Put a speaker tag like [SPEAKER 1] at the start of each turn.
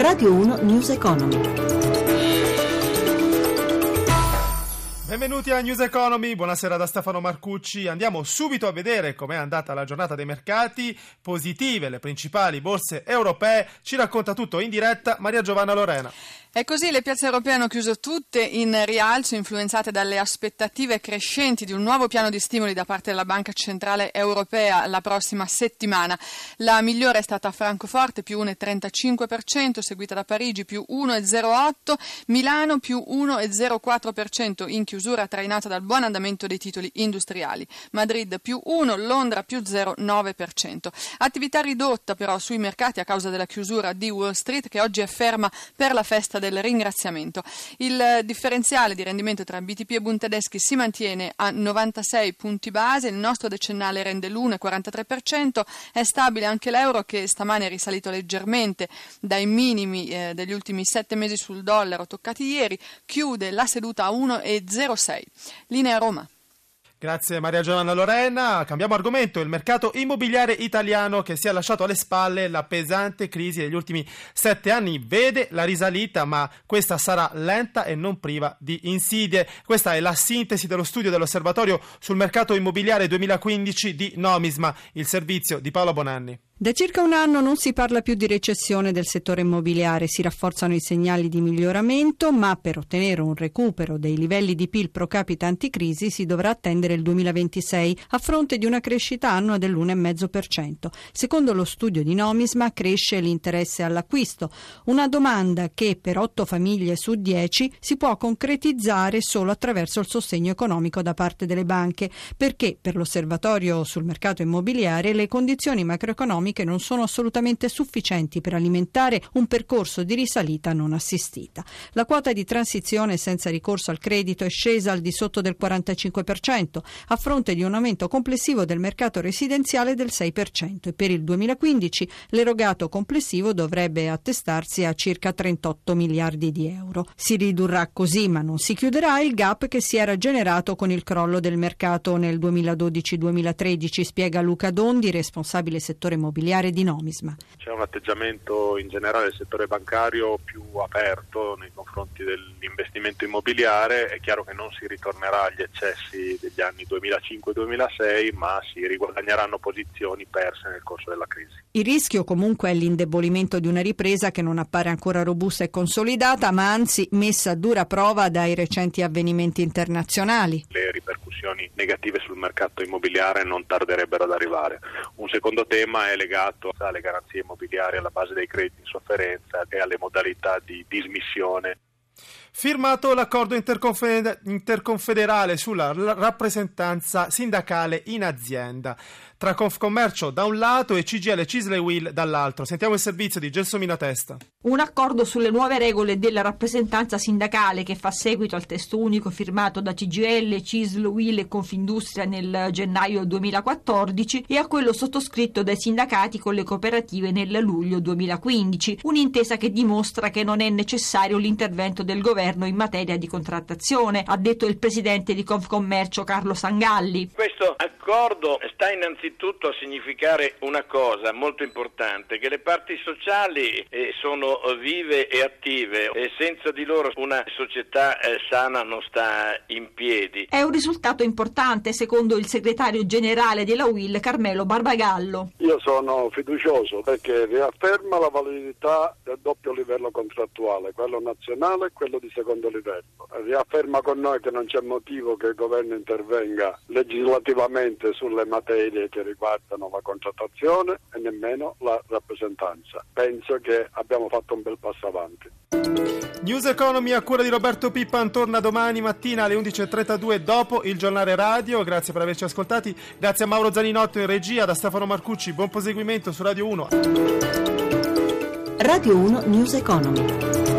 [SPEAKER 1] Radio 1 News Economy.
[SPEAKER 2] Benvenuti a News Economy, buonasera da Stefano Marcucci. Andiamo subito a vedere com'è andata la giornata dei mercati. Positive le principali borse europee. Ci racconta tutto in diretta Maria Giovanna Lorena.
[SPEAKER 3] E così le piazze europee hanno chiuso tutte in rialzo, influenzate dalle aspettative crescenti di un nuovo piano di stimoli da parte della Banca Centrale Europea la prossima settimana. La migliore è stata Francoforte più 1,35%, seguita da Parigi più 1,08%, Milano più 1,04% in chiusura trainata dal buon andamento dei titoli industriali, Madrid più 1, Londra più 0,9%. Attività ridotta però sui mercati a causa della chiusura di Wall Street che oggi è ferma per la festa del ringraziamento. Il differenziale di rendimento tra BTP e Bund tedeschi si mantiene a 96 punti base, il nostro decennale rende l'1,43%, è stabile anche l'euro che stamane è risalito leggermente dai minimi eh, degli ultimi sette mesi sul dollaro toccati ieri, chiude la seduta a 1,06. Linea Roma.
[SPEAKER 2] Grazie Maria Giovanna Lorena. Cambiamo argomento. Il mercato immobiliare italiano che si è lasciato alle spalle la pesante crisi degli ultimi sette anni vede la risalita, ma questa sarà lenta e non priva di insidie. Questa è la sintesi dello studio dell'Osservatorio sul mercato immobiliare 2015 di Nomisma, il servizio di Paolo Bonanni.
[SPEAKER 4] Da circa un anno non si parla più di recessione del settore immobiliare, si rafforzano i segnali di miglioramento, ma per ottenere un recupero dei livelli di PIL pro capite anticrisi si dovrà attendere il 2026 a fronte di una crescita annua dell'1,5%. Secondo lo studio di Nomisma cresce l'interesse all'acquisto, una domanda che per 8 famiglie su 10 si può concretizzare solo attraverso il sostegno economico da parte delle banche, perché per l'osservatorio sul mercato immobiliare le condizioni macroeconomiche economiche non sono assolutamente sufficienti per alimentare un percorso di risalita non assistita. La quota di transizione senza ricorso al credito è scesa al di sotto del 45%, a fronte di un aumento complessivo del mercato residenziale del 6% e per il 2015 l'erogato complessivo dovrebbe attestarsi a circa 38 miliardi di euro. Si ridurrà così, ma non si chiuderà, il gap che si era generato con il crollo del mercato nel 2012-2013, spiega Luca Dondi, responsabile settore immobiliare immobiliare di Nomisma.
[SPEAKER 5] C'è un atteggiamento in generale del settore bancario più aperto nei confronti dell'investimento immobiliare, è chiaro che non si ritornerà agli eccessi degli anni 2005-2006, ma si riguadagneranno posizioni perse nel corso della crisi.
[SPEAKER 4] Il rischio comunque è l'indebolimento di una ripresa che non appare ancora robusta e consolidata, ma anzi messa a dura prova dai recenti avvenimenti internazionali.
[SPEAKER 5] Le ripercussioni negative sul mercato immobiliare non tarderebbero ad arrivare. Un secondo tema è legato alle garanzie immobiliari alla base dei crediti in sofferenza e alle modalità di dismissione
[SPEAKER 2] Firmato l'accordo interconfederale sulla rappresentanza sindacale in azienda tra Confcommercio da un lato e CGL Cisle Will dall'altro. Sentiamo il servizio di Gelsomino Testa.
[SPEAKER 6] Un accordo sulle nuove regole della rappresentanza sindacale che fa seguito al testo unico firmato da CGL, Cisle Will e Confindustria nel gennaio 2014 e a quello sottoscritto dai sindacati con le cooperative nel luglio 2015. Un'intesa che dimostra che non è necessario l'intervento del governo in materia di contrattazione, ha detto il presidente di Confcommercio Carlo Sangalli.
[SPEAKER 7] Questo accordo sta innanzitutto a significare una cosa molto importante, che le parti sociali eh, sono vive e attive e senza di loro una società eh, sana non sta in piedi.
[SPEAKER 6] È un risultato importante secondo il segretario generale della UIL Carmelo Barbagallo.
[SPEAKER 8] Io sono fiducioso perché riafferma la validità del doppio livello contrattuale, quello nazionale e quello di secondo livello. Riafferma con noi che non c'è motivo che il governo intervenga legislativamente sulle materie che riguardano la contrattazione e nemmeno la rappresentanza. Penso che abbiamo fatto un bel passo avanti.
[SPEAKER 2] News Economy a cura di Roberto Pippan torna domani mattina alle 11.32 dopo il giornale radio. Grazie per averci ascoltati. Grazie a Mauro Zaninotto in regia, da Stefano Marcucci. Buon proseguimento su Radio 1.
[SPEAKER 1] Radio 1 News Economy.